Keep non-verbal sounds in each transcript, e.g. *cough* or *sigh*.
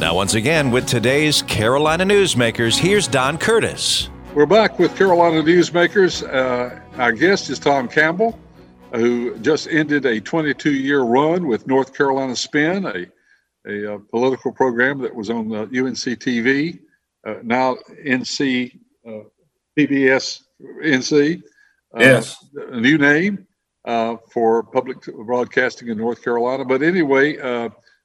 Now, once again, with today's Carolina Newsmakers, here's Don Curtis. We're back with Carolina Newsmakers. Uh, our guest is Tom Campbell, who just ended a 22 year run with North Carolina Spin, a, a, a uh, political program that was on the UNC TV, uh, now NC, uh, PBS NC. Uh, yes. A new name uh, for public broadcasting in North Carolina. But anyway,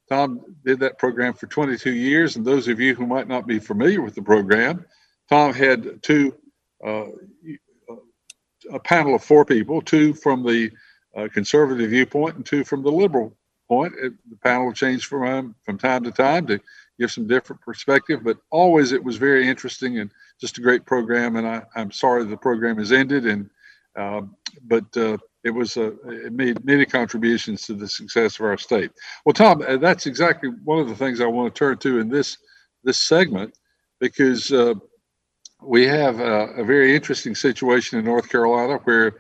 Tom did that program for 22 years. And those of you who might not be familiar with the program, Tom had two, uh, a panel of four people, two from the uh, conservative viewpoint and two from the liberal point. It, the panel changed from um, from time to time to give some different perspective, but always it was very interesting and just a great program. And I, I'm sorry the program has ended, and uh, but uh, it was a, it made many contributions to the success of our state. Well, Tom, uh, that's exactly one of the things I want to turn to in this this segment because uh, we have a, a, very interesting situation in North Carolina where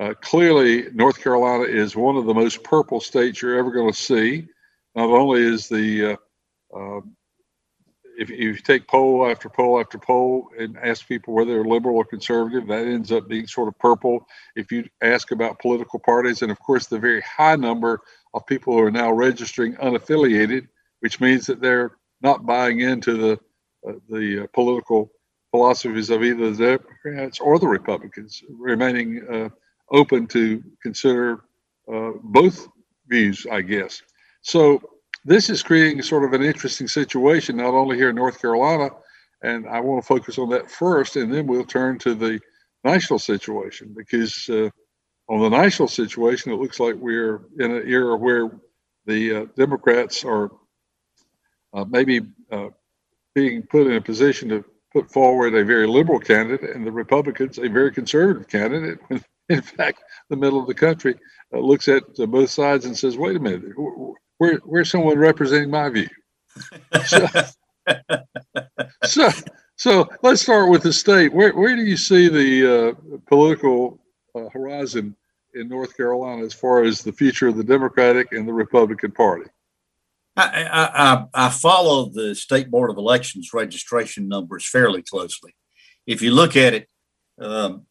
uh, clearly North Carolina is one of the most purple states you're ever going to see. Not only is the uh, um, if, if you take poll after poll after poll and ask people whether they're liberal or conservative, that ends up being sort of purple. If you ask about political parties, and of course, the very high number of people who are now registering unaffiliated, which means that they're not buying into the uh, the uh, political philosophies of either the Democrats or the Republicans, remaining uh, open to consider uh, both views, I guess. So this is creating sort of an interesting situation, not only here in North Carolina, and I want to focus on that first, and then we'll turn to the national situation because uh, on the national situation, it looks like we're in an era where the uh, Democrats are uh, maybe uh, being put in a position to put forward a very liberal candidate, and the Republicans a very conservative candidate. *laughs* In fact, the middle of the country uh, looks at both sides and says, "Wait a minute, where, where's someone representing my view? So, *laughs* so, so, let's start with the state. Where, where do you see the uh, political uh, horizon in North Carolina as far as the future of the Democratic and the Republican Party? I, I, I follow the State Board of Elections registration numbers fairly closely. If you look at it, um,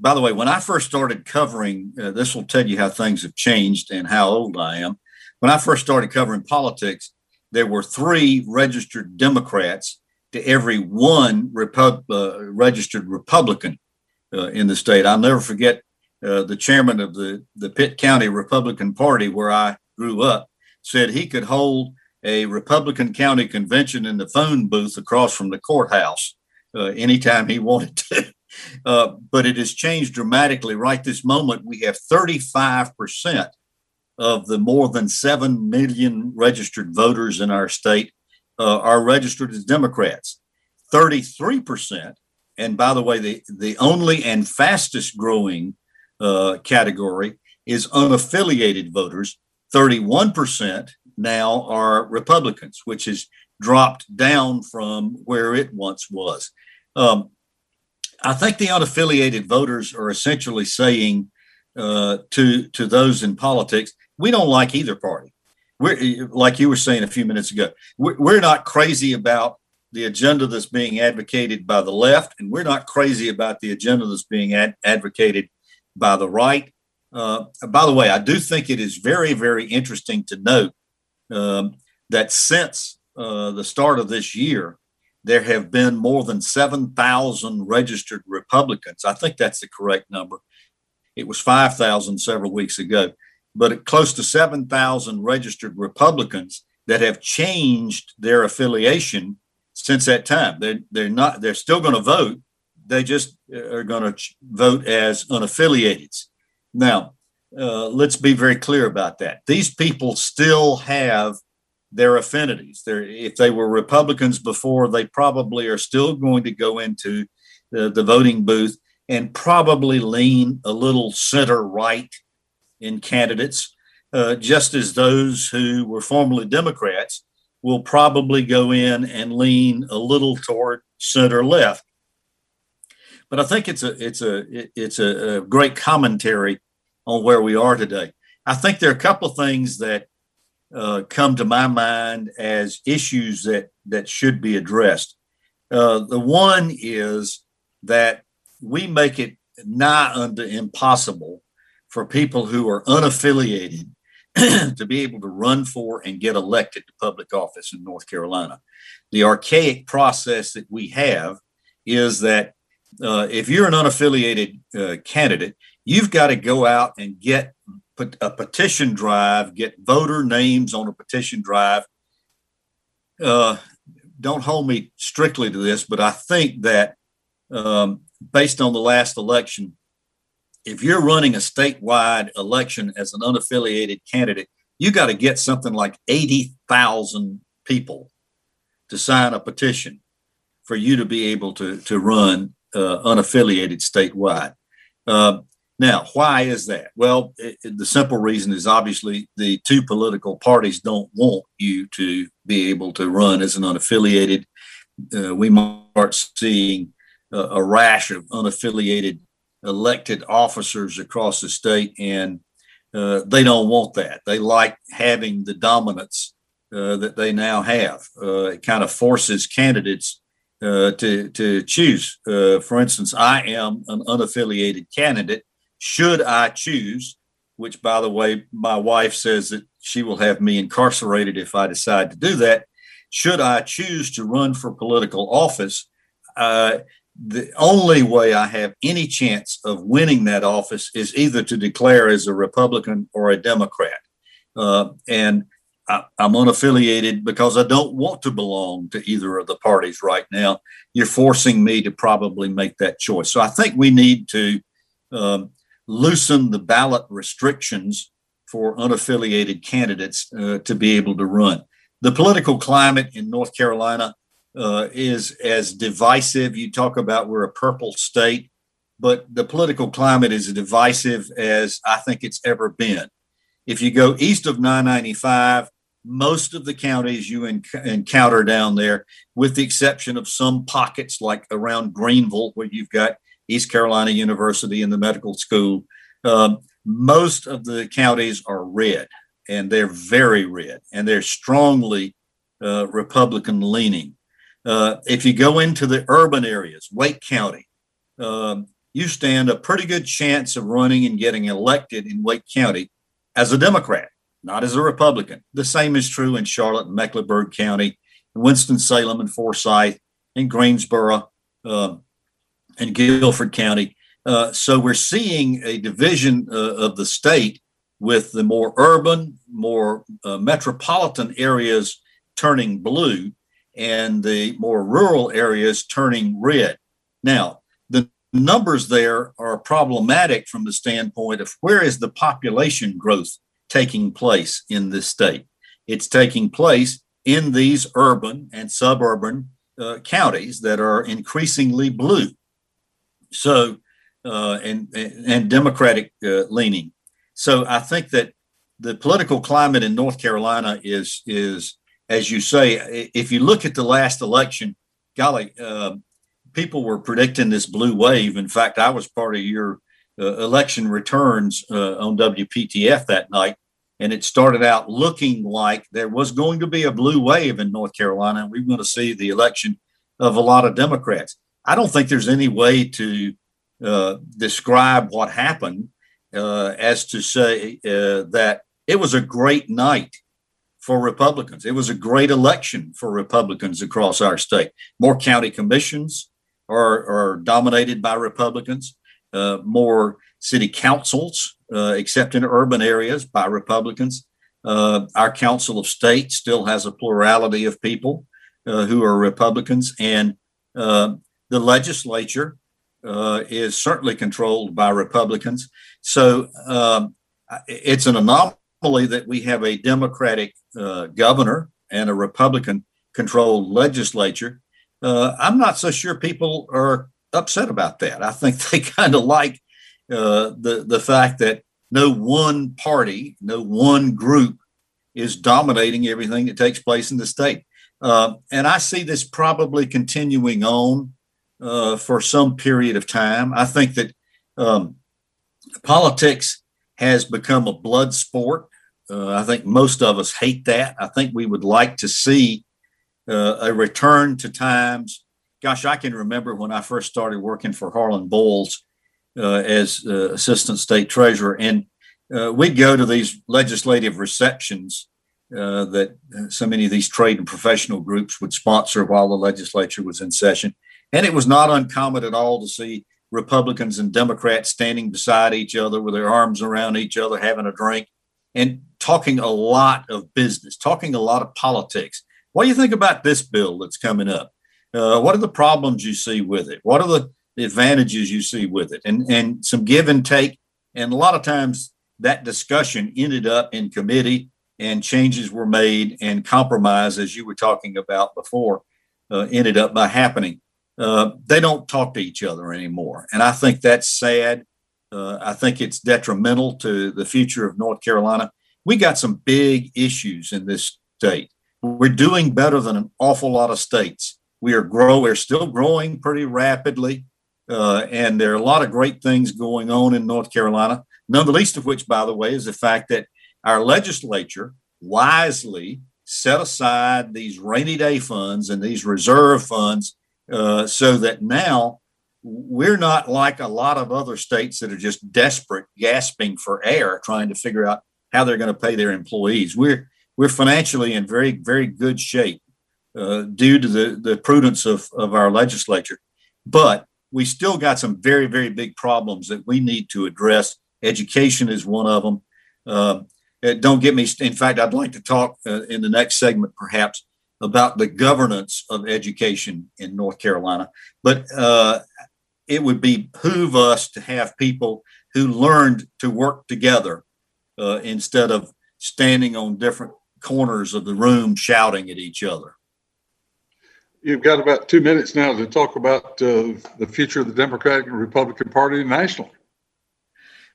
by the way, when I first started covering, uh, this will tell you how things have changed and how old I am when I first started covering politics, there were three registered Democrats to every one uh, registered Republican uh, in the state. I'll never forget uh, the chairman of the, the Pitt County Republican Party, where I grew up, said he could hold a Republican county convention in the phone booth across from the courthouse uh, anytime he *laughs* wanted to. Uh, but it has changed dramatically. Right this moment, we have 35 percent of the more than 7 million registered voters in our state uh, are registered as Democrats. 33%, and by the way, the, the only and fastest growing uh, category is unaffiliated voters. 31% now are Republicans, which has dropped down from where it once was. Um, I think the unaffiliated voters are essentially saying uh, to to those in politics, we don't like either party. We're like you were saying a few minutes ago. We're, we're not crazy about the agenda that's being advocated by the left, and we're not crazy about the agenda that's being ad- advocated by the right. Uh, by the way, I do think it is very, very interesting to note um, that since uh, the start of this year, there have been more than 7,000 registered Republicans. I think that's the correct number. It was 5,000 several weeks ago but close to 7,000 registered Republicans that have changed their affiliation since that time. They're, they're not, they're still going to vote. They just are going to vote as unaffiliated. Now, uh, let's be very clear about that. These people still have their affinities. They're, if they were Republicans before, they probably are still going to go into the, the voting booth and probably lean a little center right in candidates, uh, just as those who were formerly Democrats will probably go in and lean a little toward center left. But I think it's a it's a it's a, a great commentary on where we are today. I think there are a couple of things that uh, come to my mind as issues that that should be addressed. Uh, the one is that we make it nigh unto impossible for people who are unaffiliated *clears throat* to be able to run for and get elected to public office in North Carolina. The archaic process that we have is that uh, if you're an unaffiliated uh, candidate, you've got to go out and get a petition drive, get voter names on a petition drive. Uh, don't hold me strictly to this, but I think that um, based on the last election, if you're running a statewide election as an unaffiliated candidate, you got to get something like 80,000 people to sign a petition for you to be able to, to run uh, unaffiliated statewide. Uh, now, why is that? Well, it, it, the simple reason is obviously the two political parties don't want you to be able to run as an unaffiliated. Uh, we might start seeing a rash of unaffiliated elected officers across the state, and uh, they don't want that. They like having the dominance uh, that they now have. Uh, it kind of forces candidates uh, to to choose. Uh, for instance, I am an unaffiliated candidate. Should I choose, which by the way, my wife says that she will have me incarcerated if I decide to do that. Should I choose to run for political office, uh, the only way I have any chance of winning that office is either to declare as a Republican or a Democrat. Uh, and I, am unaffiliated because I don't want to belong to either of the parties right now. You're forcing me to probably make that choice. So I think we need to um, loosen the ballot restrictions for unaffiliated candidates uh, to be able to run. The political climate in North Carolina uh, is as divisive. You talk about we're a purple state, but the political climate is as divisive as I think it's ever been. If you go east of 995, most of the counties you encounter down there, with the exception of some pockets like around Greenville, where you've got East Carolina University and the medical school, um, most of the counties are red and they're very red and they're strongly uh, Republican leaning. Uh, if you go into the urban areas, Wake County, um, you stand a pretty good chance of running and getting elected in Wake County as a Democrat, not as a Republican. The same is true in Charlotte and Mecklenburg County, Winston-Salem and Forsyth, and Greensboro uh, and Guilford County. Uh, so we're seeing a division uh, of the state with the more urban, more uh, metropolitan areas turning blue and the more rural areas turning red. Now, the numbers there are problematic from the standpoint of where is the population growth taking place in this state? It's taking place in these urban and suburban uh, counties that are increasingly blue. So, uh, and, and Democratic uh, leaning. So I think that the political climate in North Carolina is is as you say, if you look at the last election, golly, uh, people were predicting this blue wave. In fact, I was part of your uh, election returns uh, on WPTF that night, and it started out looking like there was going to be a blue wave in North Carolina, and we were going to see the election of a lot of Democrats. I don't think there's any way to uh, describe what happened uh, as to say uh, that it was a great night for Republicans. It was a great election for Republicans across our state. More county commissions are, are dominated by Republicans, uh, more city councils, uh, except in urban areas, by Republicans. Uh, our Council of State still has a plurality of people uh, who are Republicans, and uh, the legislature uh, is certainly controlled by Republicans. So um, it's an anomaly that we have a Democratic uh, governor and a Republican controlled legislature, uh, I'm not so sure people are upset about that. I think they *laughs* kind of like uh, the, the fact that no one party, no one group is dominating everything that takes place in the state. Uh, and I see this probably continuing on uh, for some period of time. I think that um, politics has become a blood sport Uh, I think most of us hate that. I think we would like to see uh, a return to times. Gosh, I can remember when I first started working for Harlan Boyles uh, as uh, assistant state treasurer, and uh, we'd go to these legislative receptions uh, that so many of these trade and professional groups would sponsor while the legislature was in session. And it was not uncommon at all to see Republicans and Democrats standing beside each other with their arms around each other, having a drink, and talking a lot of business, talking a lot of politics. What do you think about this bill that's coming up? Uh, what are the problems you see with it? What are the advantages you see with it? And and some give and take. And a lot of times that discussion ended up in committee and changes were made and compromise, as you were talking about before, uh, ended up by happening. Uh, they don't talk to each other anymore. And I think that's sad. Uh, I think it's detrimental to the future of North Carolina. We got some big issues in this state. We're doing better than an awful lot of states. We are grow. We're still growing pretty rapidly, uh, and there are a lot of great things going on in North Carolina. None the least of which, by the way, is the fact that our legislature wisely set aside these rainy day funds and these reserve funds uh, so that now we're not like a lot of other states that are just desperate, gasping for air, trying to figure out how they're going to pay their employees. We're we're financially in very very good shape uh, due to the the prudence of of our legislature, but we still got some very very big problems that we need to address. Education is one of them. Uh, uh, don't get me. In fact, I'd like to talk uh, in the next segment, perhaps, about the governance of education in North Carolina. But uh, it would behoove us to have people who learned to work together uh, instead of standing on different corners of the room shouting at each other. You've got about two minutes now to talk about uh, the future of the Democratic and Republican Party nationally.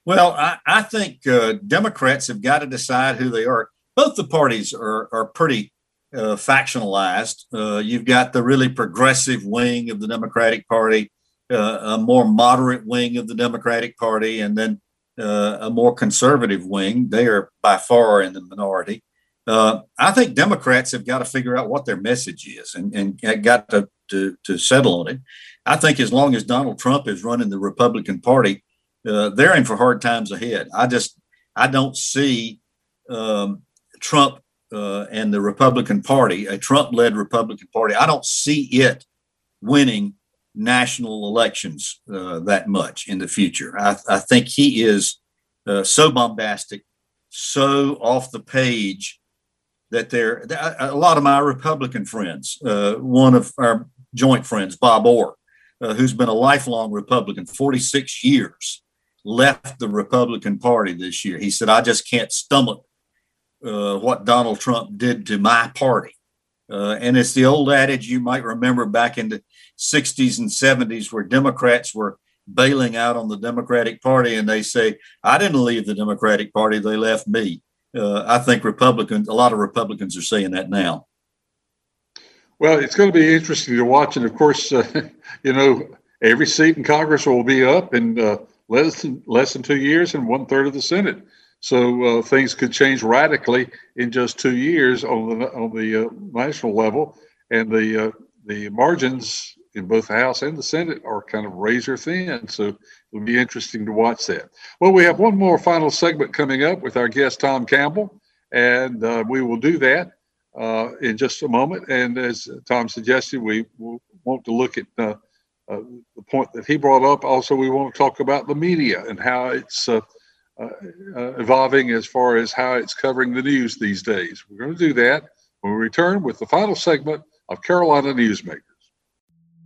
Well, I, I think uh, Democrats have got to decide who they are. Both the parties are, are pretty uh, factionalized. Uh, you've got the really progressive wing of the Democratic Party, uh, a more moderate wing of the Democratic Party, and then uh, a more conservative wing. They are by far in the minority. Uh, I think Democrats have got to figure out what their message is and, and got to, to, to settle on it. I think as long as Donald Trump is running the Republican Party, uh, they're in for hard times ahead. I just I don't see um, Trump uh, and the Republican Party, a Trump-led Republican Party. I don't see it winning national elections uh, that much in the future. I, I think he is uh, so bombastic, so off the page that there. A lot of my Republican friends, uh, one of our joint friends, Bob Orr, uh, who's been a lifelong Republican, 46 years left the Republican Party this year. He said, I just can't stomach uh, what Donald Trump did to my party. Uh, and it's the old adage you might remember back in the 60s and 70s where Democrats were bailing out on the Democratic Party and they say, I didn't leave the Democratic Party, they left me. Uh, I think Republicans, a lot of Republicans are saying that now. Well, it's going to be interesting to watch. And of course, uh, *laughs* you know, every seat in Congress will be up. in uh, less than less than two years and one third of the Senate. So uh, things could change radically in just two years on the on the uh, national level, and the uh, the margins in both the House and the Senate are kind of razor thin. So it'll be interesting to watch that. Well, we have one more final segment coming up with our guest Tom Campbell, and uh, we will do that uh, in just a moment. And as Tom suggested, we want to look at uh, uh, the point that he brought up. Also, we want to talk about the media and how it's uh, uh, evolving as far as how it's covering the news these days. We're going to do that when we return with the final segment of Carolina Newsmakers.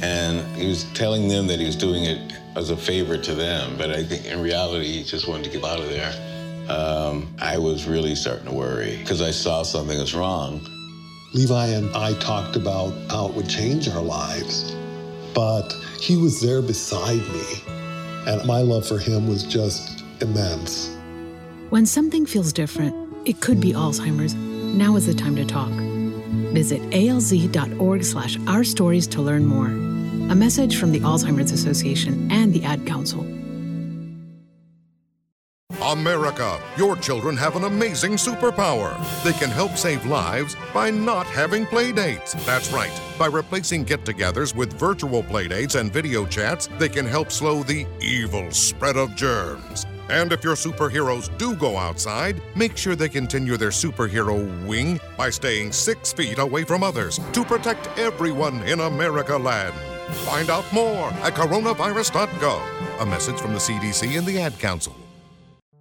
And he was telling them that he was doing it as a favor to them, but I think in reality, he just wanted to get out of there. Um, I was really starting to worry because I saw something was wrong. Levi and I talked about how it would change our lives, but he was there beside me, and my love for him was just immense. When something feels different, it could be Alzheimer's. Now is the time to talk. Visit alz.org slash our stories to learn more. A message from the Alzheimer's Association and the Ad Council. America, your children have an amazing superpower. They can help save lives by not having playdates. That's right. By replacing get togethers with virtual playdates and video chats, they can help slow the evil spread of germs. And if your superheroes do go outside, make sure they continue their superhero wing by staying six feet away from others to protect everyone in America land. Find out more at coronavirus.gov. A message from the CDC and the Ad Council.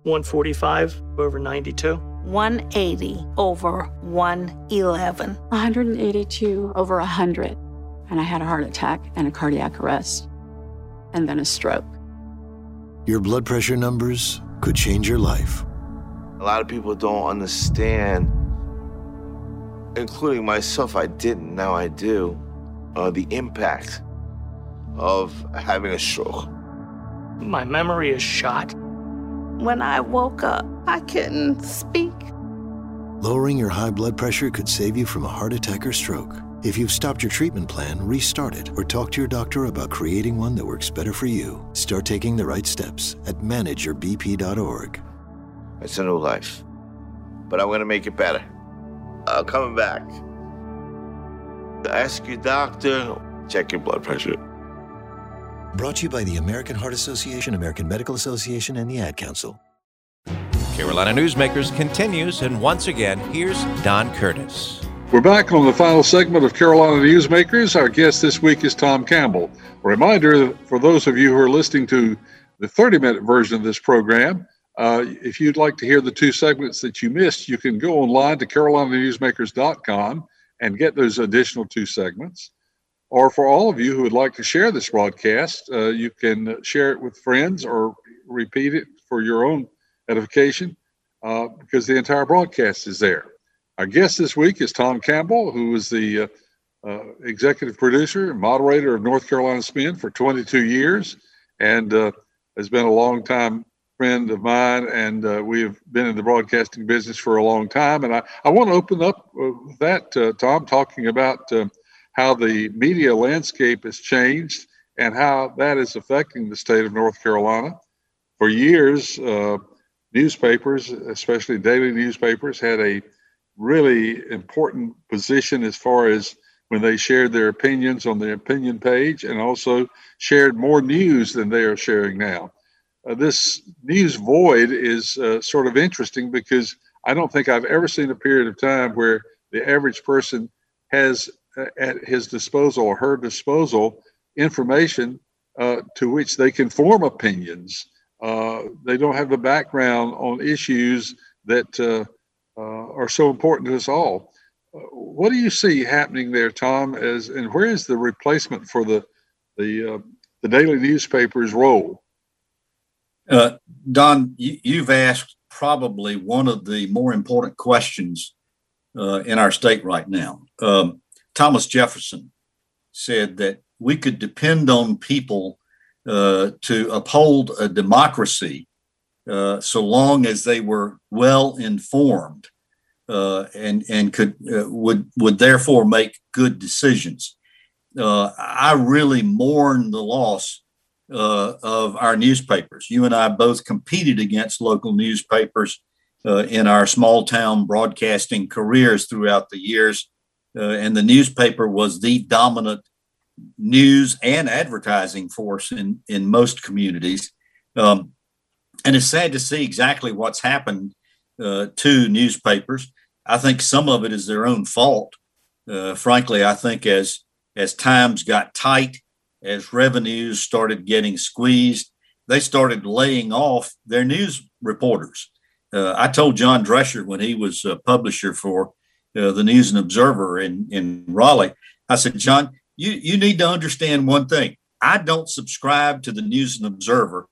145 over 92. 180 over 111. 182 over 100. And I had a heart attack and a cardiac arrest, and then a stroke. Your blood pressure numbers could change your life. A lot of people don't understand, including myself, I didn't, now I do, uh, the impact of having a stroke. My memory is shot. When I woke up, I couldn't speak. Lowering your high blood pressure could save you from a heart attack or stroke. If you've stopped your treatment plan, restart it or talk to your doctor about creating one that works better for you. Start taking the right steps at manageyourbp.org. It's a new life, but I'm going to make it better. I'm coming back. Ask your doctor, check your blood pressure. Brought to you by the American Heart Association, American Medical Association, and the Ad Council. Carolina Newsmakers continues, and once again, here's Don Curtis. We're back on the final segment of Carolina Newsmakers. Our guest this week is Tom Campbell. A reminder for those of you who are listening to the 30 minute version of this program, uh, if you'd like to hear the two segments that you missed, you can go online to carolinanewsmakers.com and get those additional two segments. Or for all of you who would like to share this broadcast, uh, you can share it with friends or repeat it for your own edification uh, because the entire broadcast is there. Our guest this week is Tom Campbell, who is the uh, uh executive producer and moderator of North Carolina Spin for 22 years and uh, has been a long time friend of mine. And uh, we have been in the broadcasting business for a long time. And I, I want to open up with that, Tom, talking about how the media landscape has changed and how that is affecting the state of North Carolina. For years, uh, newspapers, especially daily newspapers, had a really important position as far as when they shared their opinions on the opinion page and also shared more news than they are sharing now. Uh, this news void is uh, sort of interesting because I don't think I've ever seen a period of time where the average person has at his disposal or her disposal information uh, to which they can form opinions. Uh, they don't have the background on issues that uh, uh are so important to us all. Uh, what do you see happening there, Tom? As and where is the replacement for the the uh, the daily newspaper's role? Don, you, have asked probably one of the more important questions in our state right now. Um, Thomas Jefferson said that we could depend on people uh, to uphold a democracy uh, so long as they were well informed uh, and and could uh, would would therefore make good decisions. Uh, I really mourn the loss uh, of our newspapers. You and I both competed against local newspapers in our small town broadcasting careers throughout the years and the newspaper was the dominant news and advertising force in in most communities. Um, and it's sad to see exactly what's happened uh, to newspapers. I think some of it is their own fault. Uh, frankly, I think as as times got tight, as revenues started getting squeezed, they started laying off their news reporters. Uh, I told John Drescher when he was a publisher for uh, the News and Observer in, in Raleigh. I said, John, you, you need to understand one thing. I don't subscribe to the News and Observer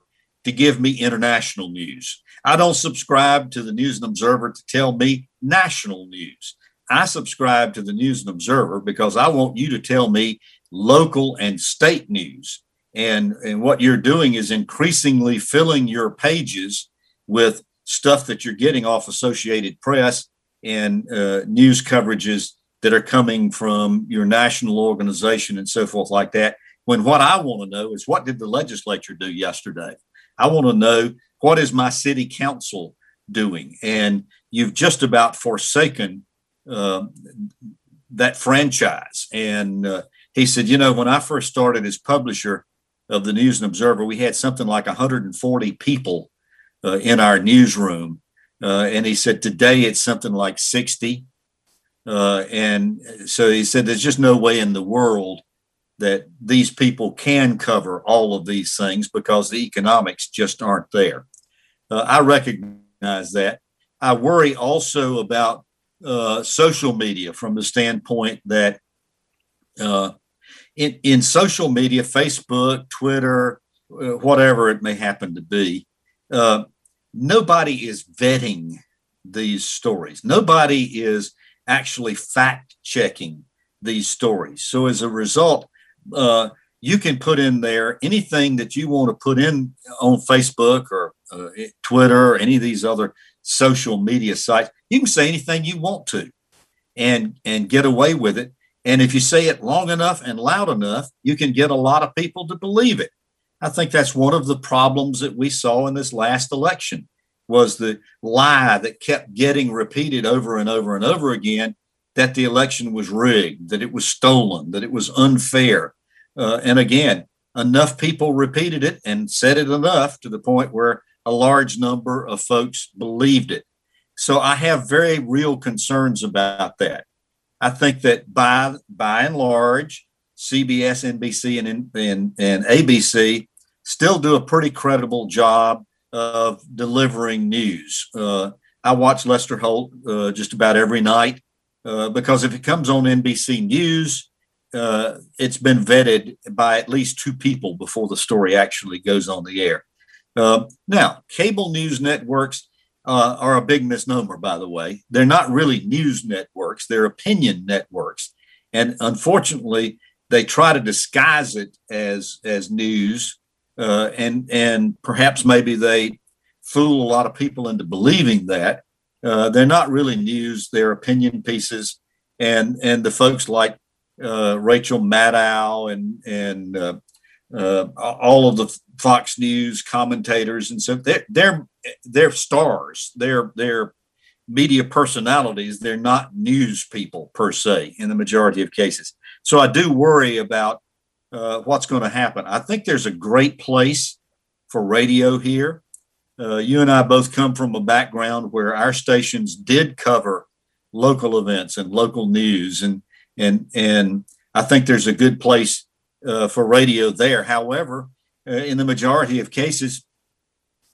to give me international news. I don't subscribe to the News and Observer to tell me national news. I subscribe to the News and Observer because I want you to tell me local and state news. And, and what you're doing is increasingly filling your pages with stuff that you're getting off Associated Press and uh, news coverages that are coming from your national organization and so forth like that. When what I want to know is what did the legislature do yesterday? I want to know what is my city council doing? And you've just about forsaken uh, that franchise. And uh, he said, you know, when I first started as publisher of the News and Observer, we had something like 140 people uh, in our newsroom. Uh, and he said, today it's something like 60. Uh, and so he said, there's just no way in the world that these people can cover all of these things because the economics just aren't there. Uh, I recognize that. I worry also about uh, social media from the standpoint that uh, in, in social media, Facebook, Twitter, uh, whatever it may happen to be, uh, nobody is vetting these stories. Nobody is actually fact checking these stories. So as a result, uh, you can put in there anything that you want to put in on Facebook or uh, Twitter or any of these other social media sites. You can say anything you want to and and get away with it. And if you say it long enough and loud enough, you can get a lot of people to believe it. I think that's one of the problems that we saw in this last election was the lie that kept getting repeated over and over and over again that the election was rigged, that it was stolen, that it was unfair. Uh, and again, enough people repeated it and said it enough to the point where a large number of folks believed it. So I have very real concerns about that. I think that by by and large, CBS, NBC, and, and, and ABC still do a pretty credible job of delivering news. Uh, I watch Lester Holt uh, just about every night uh, because if it comes on NBC News, uh, it's been vetted by at least two people before the story actually goes on the air. Uh, now, cable news networks uh, are a big misnomer, by the way. They're not really news networks, they're opinion networks. And unfortunately, they try to disguise it as, as news. Uh, and, and perhaps maybe they fool a lot of people into believing that. Uh, they're not really news, they're opinion pieces. And, and the folks like Rachel Maddow and, and uh, uh, all of the Fox News commentators, and so they're they're they're stars. They're they're media personalities. They're not news people per se in the majority of cases. So I do worry about uh, what's going to happen. I think there's a great place for radio here. Uh, you and I both come from a background where our stations did cover local events and local news, and and and I think there's a good place uh, for radio there. However, uh, in the majority of cases,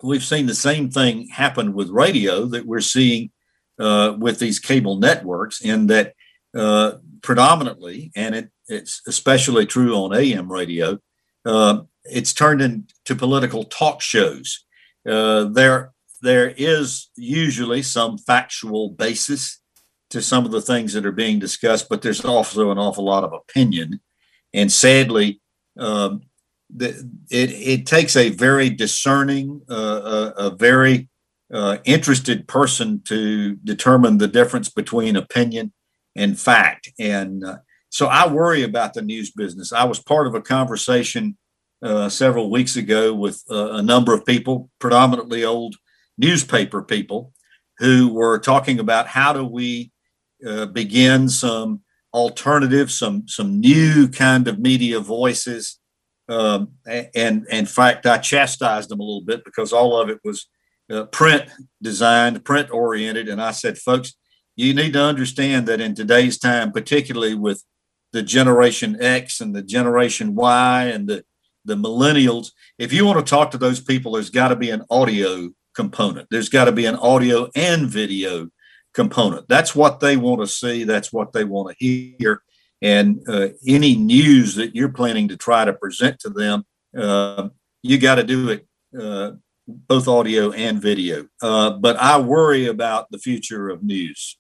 we've seen the same thing happen with radio that we're seeing uh, with these cable networks, in that uh, predominantly, and it, it's especially true on AM radio, uh, it's turned into political talk shows. Uh, there, there is usually some factual basis to some of the things that are being discussed, but there's also an awful lot of opinion and sadly, um, the, it, it takes a very discerning, uh, a, a, very uh, interested person to determine the difference between opinion and fact. And uh, so I worry about the news business. I was part of a conversation uh, several weeks ago with uh, a number of people, predominantly old newspaper people, who were talking about how do we uh, begin some alternative, some some new kind of media voices. Um, and, in fact, I chastised them a little bit because all of it was uh, print designed, print oriented. And I said, folks, you need to understand that in today's time, particularly with the Generation X and the Generation Y and the the millennials, if you want to talk to those people, there's got to be an audio component. There's got to be an audio and video component. That's what they want to see. That's what they want to hear. And uh, any news that you're planning to try to present to them, uh, you got to do it uh, both audio and video. Uh, but I worry about the future of news.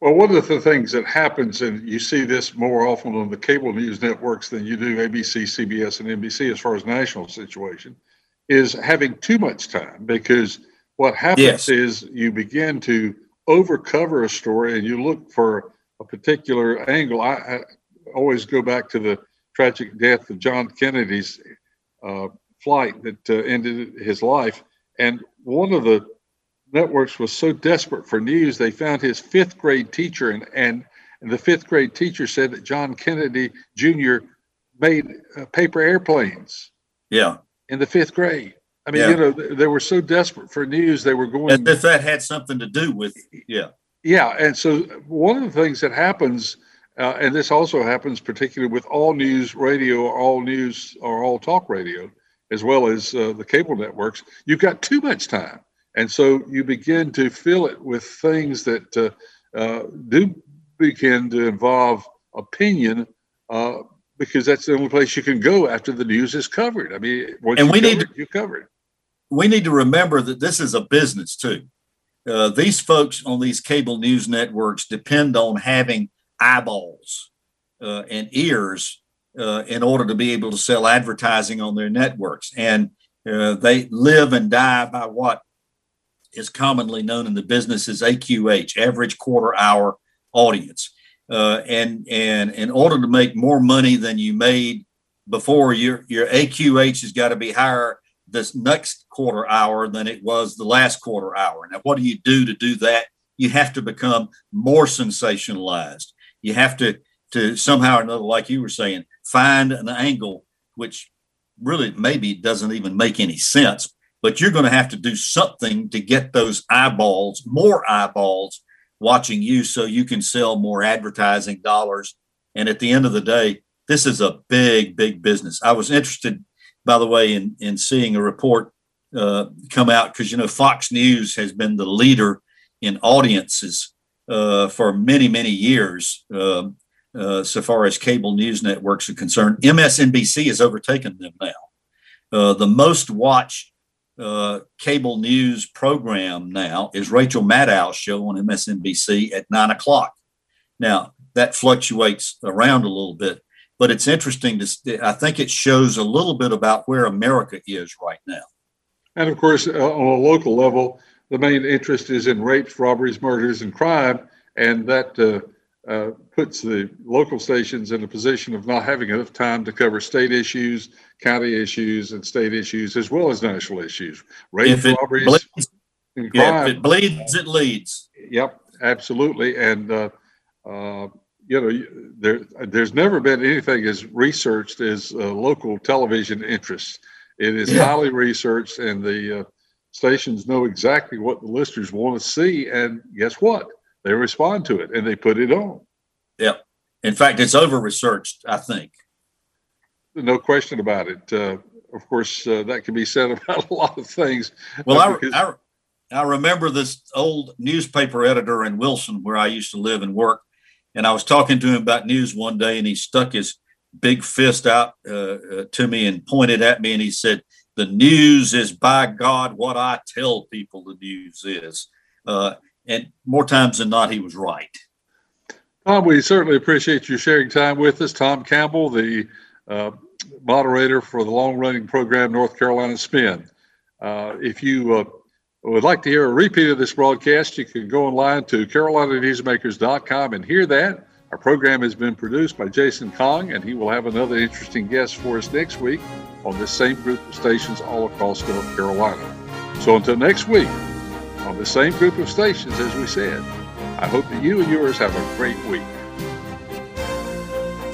Well, one of the things that happens, and you see this more often on the cable news networks than you do ABC, CBS, and NBC as far as national situation, is having too much time because what happens Yes. is you begin to overcover a story and you look for a particular angle. I, I always go back to the tragic death of John Kennedy's uh, flight that uh, ended his life. And one of the networks was so desperate for news, they found his fifth grade teacher, and, and, and the fifth grade teacher said that John Kennedy Jr. made uh, paper airplanes Yeah. in the fifth grade. I mean, Yeah. you know, they, were so desperate for news, they were going. As if that had something to do with, yeah. Yeah, and so one of the things that happens, uh, and this also happens particularly with all news radio, or all news, or all talk radio, as well as uh, the cable networks, you've got too much time, and so you begin to fill it with things that uh, uh, do begin to involve opinion, uh, because that's the only place you can go after the news is covered. I mean, once And we need to- it, you covered. We need to remember that this is a business too. Uh, these folks on these cable news networks depend on having eyeballs uh, and ears uh, in order to be able to sell advertising on their networks. And uh, they live and die by what is commonly known in the business as AQH, average quarter hour audience. Uh, and and in order to make more money than you made before, your your AQH has got to be higher this next quarter hour than it was the last quarter hour. Now, what do you do to do that? You have to become more sensationalized. You have to to somehow or another, like you were saying, find an angle which really maybe doesn't even make any sense. But you're going to have to do something to get those eyeballs, more eyeballs watching you so you can sell more advertising dollars. And at the end of the day, this is a big, big business. I was interested, by the way, in, in seeing a report uh, come out because, you know, Fox News has been the leader in audiences uh, for many, many years, um, uh, so far as cable news networks are concerned. MSNBC has overtaken them now. Uh, the most watched uh, cable news program now is Rachel Maddow's show on MSNBC at nine o'clock. Now that fluctuates around a little bit, but it's interesting to. I think it shows a little bit about where America is right now. And of course, uh, on a local level, the main interest is in rapes, robberies, murders, and crime, and that uh, uh, puts the local stations in a position of not having enough time to cover state issues, county issues, and state issues, as well as national issues. Rape, robberies, bleeds- and Yeah, crime. if it bleeds, it leads. Yep, absolutely. And uh, uh, you know, there there's never been anything as researched as uh, local television interests. It is Yeah. highly researched, and the uh, stations know exactly what the listeners want to see. And guess what? They respond to it, and they put it on. Yep. In fact, it's over researched. I think. No question about it. Uh, of course, uh, that can be said *laughs* about a lot of things. Well, I, because- I, I remember this old newspaper editor in Wilson, where I used to live and work, and I was talking to him about news one day, and he stuck his big fist out uh, uh, to me and pointed at me, and he said, "The news is by God what I tell people the news is," uh, and more times than not, he was right. Tom, we certainly appreciate you sharing time with us. Tom Campbell, the uh, moderator for the long running program North Carolina Spin. Uh, if you uh, would like to hear a repeat of this broadcast, you can go online to carolinanewsmakers.com and hear that. Our program has been produced by Jason Kong, and he will have another interesting guest for us next week on this same group of stations all across North Carolina. So until next week, on the same group of stations, as we said, I hope that you and yours have a great week.